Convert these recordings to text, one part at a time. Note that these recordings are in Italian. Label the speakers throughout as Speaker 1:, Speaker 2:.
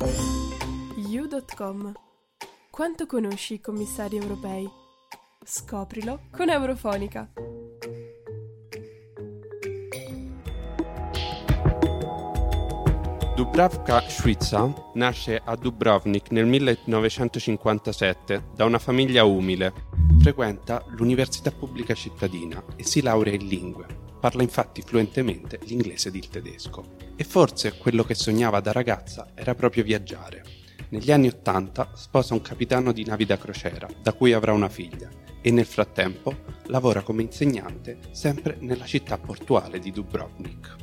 Speaker 1: You.com Quanto conosci i commissari europei? Scoprilo con Eurofonica.
Speaker 2: Dubravka Šuica nasce a Dubrovnik nel 1957 da una famiglia umile. Frequenta l'Università Pubblica Cittadina e si laurea in lingue. Parla infatti fluentemente l'inglese ed il tedesco. E forse quello che sognava da ragazza era proprio viaggiare. Negli anni Ottanta sposa un capitano di navi da crociera, da cui avrà una figlia, e nel frattempo lavora come insegnante sempre nella città portuale di Dubrovnik.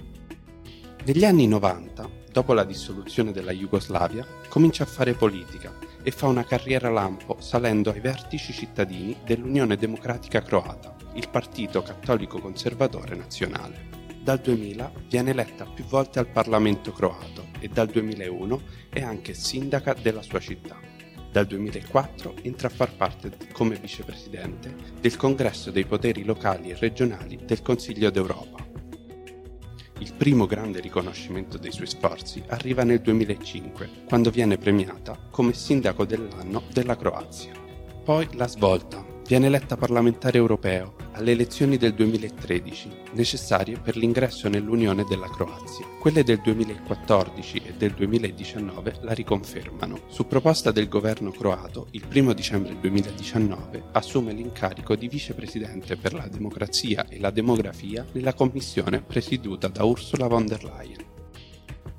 Speaker 2: Negli anni 90, dopo la dissoluzione della Jugoslavia, comincia a fare politica e fa una carriera lampo salendo ai vertici cittadini dell'Unione Democratica Croata, il partito cattolico conservatore nazionale. Dal 2000 viene eletta più volte al Parlamento croato e dal 2001 è anche sindaca della sua città. Dal 2004 entra a far parte come vicepresidente del Congresso dei poteri locali e regionali del Consiglio d'Europa. Il primo grande riconoscimento dei suoi sforzi arriva nel 2005, quando viene premiata come sindaco dell'anno della Croazia. Poi la svolta, viene eletta parlamentare europeo alle elezioni del 2013, necessarie per l'ingresso nell'Unione della Croazia. Quelle del 2014 e del 2019 la riconfermano. Su proposta del governo croato, il 1 dicembre 2019 assume l'incarico di vicepresidente per la democrazia e la demografia nella commissione presieduta da Ursula von der Leyen.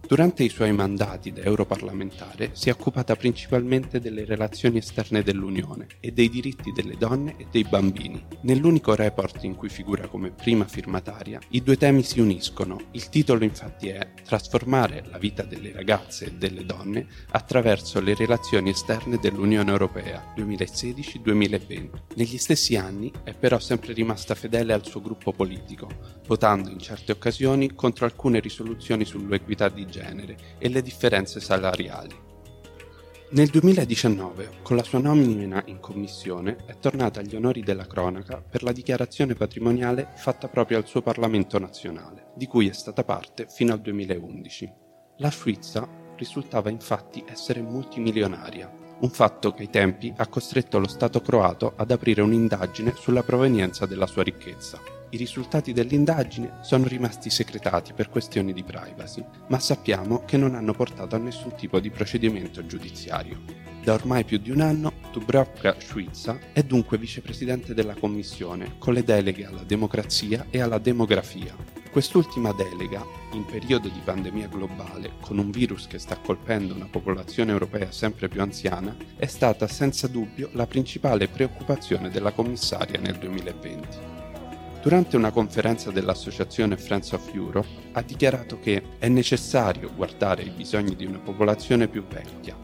Speaker 2: Durante i suoi mandati da europarlamentare si è occupata principalmente delle relazioni esterne dell'Unione e dei diritti delle donne e dei bambini. Nell'unico report in cui figura come prima firmataria, i due temi si uniscono. Il titolo infatti è Trasformare la vita delle ragazze e delle donne attraverso le relazioni esterne dell'Unione Europea 2016-2020. Negli stessi anni è però sempre rimasta fedele al suo gruppo politico, votando in certe occasioni contro alcune risoluzioni sull'equità di genere genere e le differenze salariali. Nel 2019, con la sua nomina in commissione, è tornata agli onori della cronaca per la dichiarazione patrimoniale fatta proprio al suo Parlamento nazionale, di cui è stata parte fino al 2011. La Svizzera risultava infatti essere multimilionaria, un fatto che ai tempi ha costretto lo Stato croato ad aprire un'indagine sulla provenienza della sua ricchezza. I risultati dell'indagine sono rimasti segretati per questioni di privacy, ma sappiamo che non hanno portato a nessun tipo di procedimento giudiziario. Da ormai più di un anno, Dubrovka Šuica è dunque vicepresidente della Commissione, con le deleghe alla democrazia e alla demografia. Quest'ultima delega, in periodo di pandemia globale, con un virus che sta colpendo una popolazione europea sempre più anziana, è stata senza dubbio la principale preoccupazione della commissaria nel 2020 durante una conferenza dell'associazione Friends of Europe ha dichiarato che è necessario guardare ai bisogni di una popolazione più vecchia.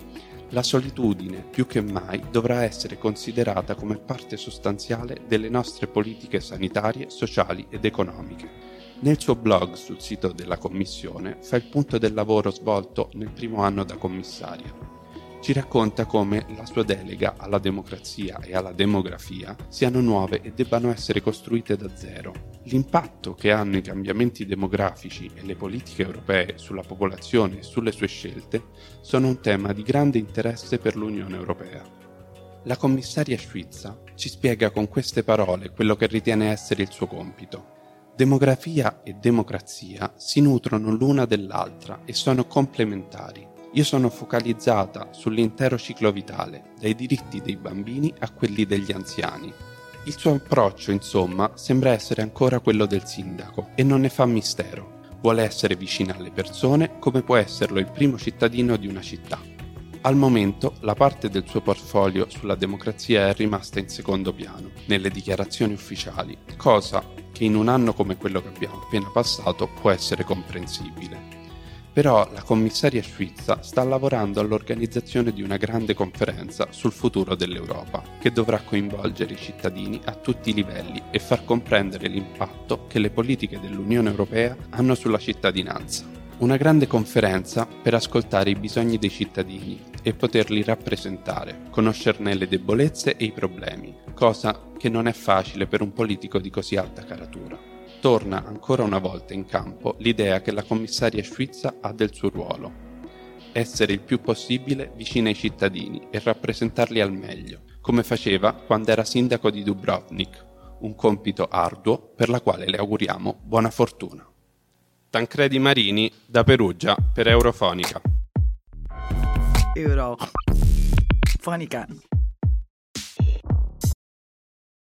Speaker 2: La solitudine, più che mai, dovrà essere considerata come parte sostanziale delle nostre politiche sanitarie, sociali ed economiche. Nel suo blog sul sito della Commissione fa il punto del lavoro svolto nel primo anno da commissaria ci racconta come la sua delega alla democrazia e alla demografia siano nuove e debbano essere costruite da zero. L'impatto che hanno i cambiamenti demografici e le politiche europee sulla popolazione e sulle sue scelte sono un tema di grande interesse per l'Unione Europea. La commissaria Schwitza ci spiega con queste parole quello che ritiene essere il suo compito. Demografia e democrazia si nutrono l'una dell'altra e sono complementari. Io sono focalizzata sull'intero ciclo vitale, dai diritti dei bambini a quelli degli anziani. Il suo approccio, insomma, sembra essere ancora quello del sindaco e non ne fa mistero. Vuole essere vicina alle persone come può esserlo il primo cittadino di una città. Al momento la parte del suo portfolio sulla democrazia è rimasta in secondo piano, nelle dichiarazioni ufficiali, cosa che in un anno come quello che abbiamo appena passato può essere comprensibile. Però la commissaria Schwitza sta lavorando all'organizzazione di una grande conferenza sul futuro dell'Europa, che dovrà coinvolgere i cittadini a tutti i livelli e far comprendere l'impatto che le politiche dell'Unione Europea hanno sulla cittadinanza. Una grande conferenza per ascoltare i bisogni dei cittadini e poterli rappresentare, conoscerne le debolezze e i problemi, cosa che non è facile per un politico di così alta caratura torna ancora una volta in campo l'idea che la commissaria Schwitza ha del suo ruolo. essere il più possibile vicino ai cittadini e rappresentarli al meglio, come faceva quando era sindaco di Dubrovnik, un compito arduo per la quale le auguriamo buona fortuna. Tancredi Marini da Perugia per Eurofonica.
Speaker 3: Eurofonica.